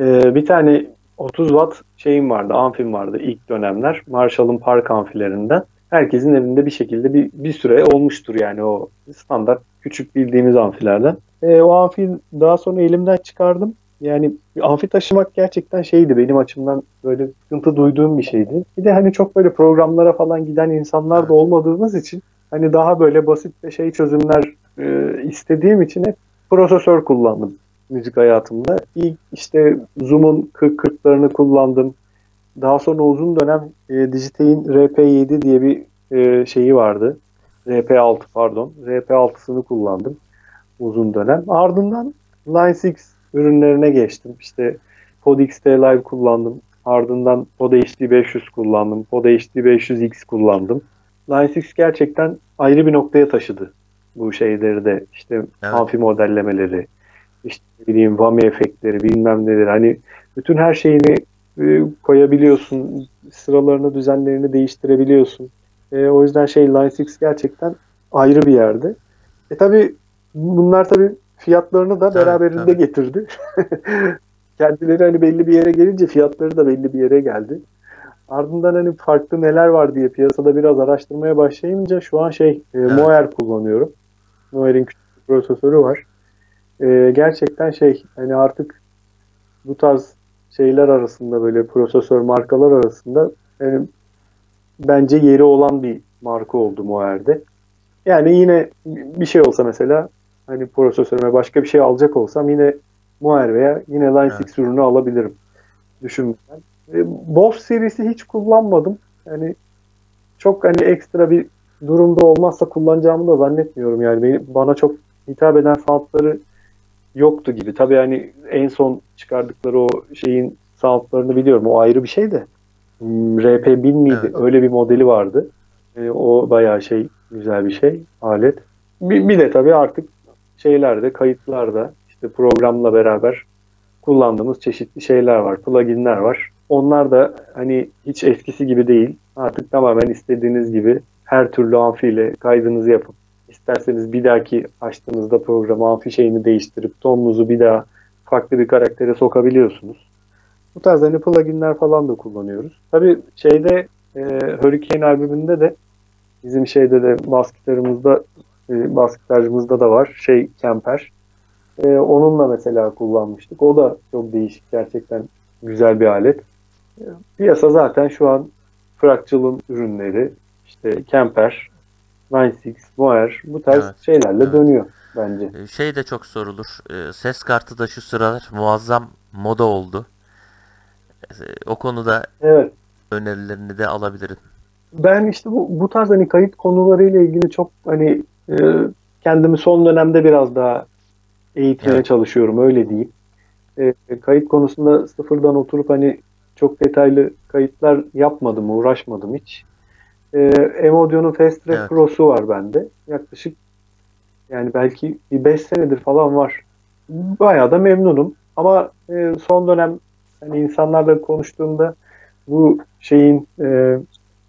E, bir tane 30 watt şeyim vardı, amfim vardı ilk dönemler. Marshall'ın park amfilerinden. Herkesin evinde bir şekilde bir, bir süre olmuştur yani o standart küçük bildiğimiz amfilerden. E, o amfiyi daha sonra elimden çıkardım. Yani amfi taşımak gerçekten şeydi benim açımdan böyle sıkıntı duyduğum bir şeydi. Bir de hani çok böyle programlara falan giden insanlar da olmadığımız için hani daha böyle basit ve şey çözümler e, istediğim için hep prosesör kullandım müzik hayatımda. İlk işte Zoom'un 40-40'larını kullandım. Daha sonra uzun dönem e, Digitech'in RP7 diye bir e, şeyi vardı. RP6 pardon. RP6'sını kullandım uzun dönem. Ardından Line 6 ürünlerine geçtim. İşte Pod XT Live kullandım. Ardından Pod HD 500 kullandım. Pod HD 500X kullandım. Line 6 gerçekten ayrı bir noktaya taşıdı bu şeyleri de. İşte Evet. amfi modellemeleri, işte ne bileyim Whammy efektleri bilmem neler. Hani bütün her şeyini e, koyabiliyorsun. Sıralarını, düzenlerini değiştirebiliyorsun. E, o yüzden şey Line 6 gerçekten ayrı bir yerde. E tabi bunlar tabi fiyatlarını da Tabii, beraberinde tabii. getirdi. Kendileri hani belli bir yere gelince fiyatları da belli bir yere geldi. Ardından hani farklı neler var diye piyasada biraz araştırmaya başlayınca şu an şey e, Evet. Moer kullanıyorum. Moer'in küçük bir prosesörü var. E, gerçekten şey hani artık bu tarz şeyler arasında böyle prosesör markalar arasında yani bence yeri olan bir marka oldu Moer'de. Yani yine bir şey olsa mesela hani prosesörüme başka bir şey alacak olsam yine Moer veya yine Line Evet. 6 ürünü alabilirim düşünmeden. E, Boss serisi hiç kullanmadım. Yani çok hani ekstra bir durumda olmazsa kullanacağımı da zannetmiyorum. Yani beni, bana çok hitap eden soundları yoktu gibi. Tabii hani en son çıkardıkları o şeyin soundlarını biliyorum. O ayrı bir şey de. Hmm, RP1000 miydi? Evet. Öyle bir modeli vardı. E, o bayağı şey güzel bir şey alet. Bir, bir de tabii artık şeylerde, kayıtlarda işte programla beraber kullandığımız çeşitli şeyler var, pluginler var. Onlar da hani hiç eskisi gibi değil. Artık tamamen istediğiniz gibi her türlü amfiyle kaydınızı yapıp isterseniz bir dahaki açtığınızda programı amfi şeyini değiştirip tonunuzu bir daha farklı bir karaktere sokabiliyorsunuz. Bu tarz hani pluginler falan da kullanıyoruz. Tabii şeyde e, Hurricane albümünde de bizim şeyde de bas gitarımızda e, bas da var şey Kemper. E, onunla mesela kullanmıştık. O da çok değişik gerçekten güzel bir alet. E, Piyasa zaten şu an Fractal'ın ürünleri işte Kemper, 96, Moer bu tarz Evet, şeylerle evet. dönüyor bence. E, Şey de çok sorulur. E, Ses kartı da şu sıralar muazzam moda oldu. E, O konuda Evet. önerilerini de alabilirim. Ben işte bu, bu tarz hani kayıt konularıyla ilgili çok hani e, kendimi son dönemde biraz daha eğitmeye Evet. çalışıyorum öyle diyeyim. E, kayıt konusunda sıfırdan oturup hani çok detaylı kayıtlar yapmadım, uğraşmadım hiç. E, M-Audio'nun Fast Track Evet. Pro'su var bende. Yaklaşık yani belki bir 5 senedir falan var. Bayağı da memnunum. Ama e, son dönem hani insanlarla konuştuğumda bu şeyin e,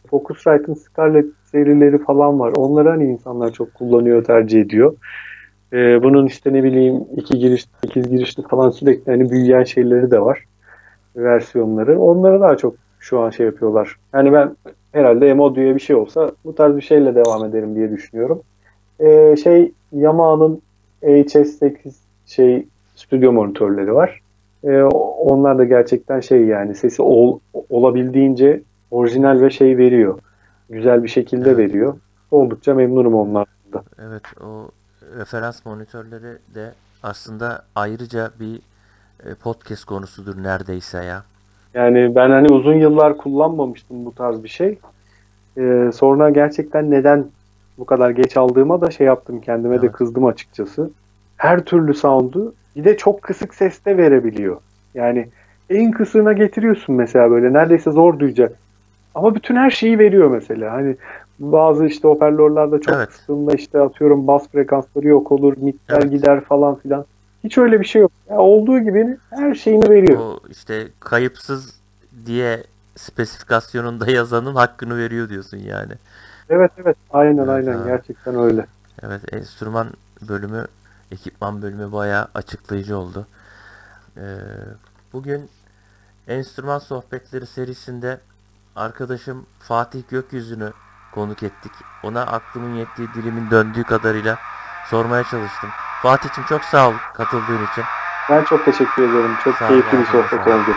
Focusrite'ın Scarlett serileri falan var. Onları hani insanlar çok kullanıyor, tercih ediyor. Ee, bunun işte ne bileyim iki giriş, sekiz girişli falan sürekli hani büyüyen şeyleri de var. Versiyonları. Onları daha çok şu an şey yapıyorlar. Yani ben herhalde M-Audio'ya bir şey olsa bu tarz bir şeyle devam ederim diye düşünüyorum. Ee, şey Yamaha'nın HS8 şey stüdyo monitörleri var. Ee, onlar da gerçekten şey yani sesi ol, olabildiğince orijinal ve şey veriyor. Güzel bir şekilde Evet. veriyor. Oldukça memnunum onlardan. Evet o referans monitörleri de aslında ayrıca bir e, podcast konusudur neredeyse ya. Yani ben hani uzun yıllar kullanmamıştım bu tarz bir şey. Ee, sonra gerçekten neden bu kadar geç aldığıma da şey yaptım kendime de Evet. kızdım açıkçası. Her türlü sound'u bir de çok kısık seste verebiliyor. Yani en kısığına getiriyorsun mesela böyle neredeyse zor duyacak. Ama bütün her şeyi veriyor mesela. Hani bazı işte hoparlörlerde çok Evet. kıstığında işte atıyorum bas frekansları yok olur, midler Evet. gider falan filan. Hiç öyle bir şey yok. Ya olduğu gibi her şeyini veriyor. O işte kayıpsız diye spesifikasyonunda yazanın hakkını veriyor diyorsun yani. Evet evet aynen Evet, aynen ha. gerçekten öyle. Evet enstrüman bölümü, ekipman bölümü bayağı açıklayıcı oldu. Ee, bugün enstrüman sohbetleri serisinde arkadaşım Fatih Gökyüzü'nü konuk ettik. Ona aklımın yettiği dilimin döndüğü kadarıyla sormaya çalıştım. Fatih'cim çok sağ ol katıldığın için. Ben çok teşekkür ederim. Çok Sağ keyifli bir razı olsun. sohbet oldu.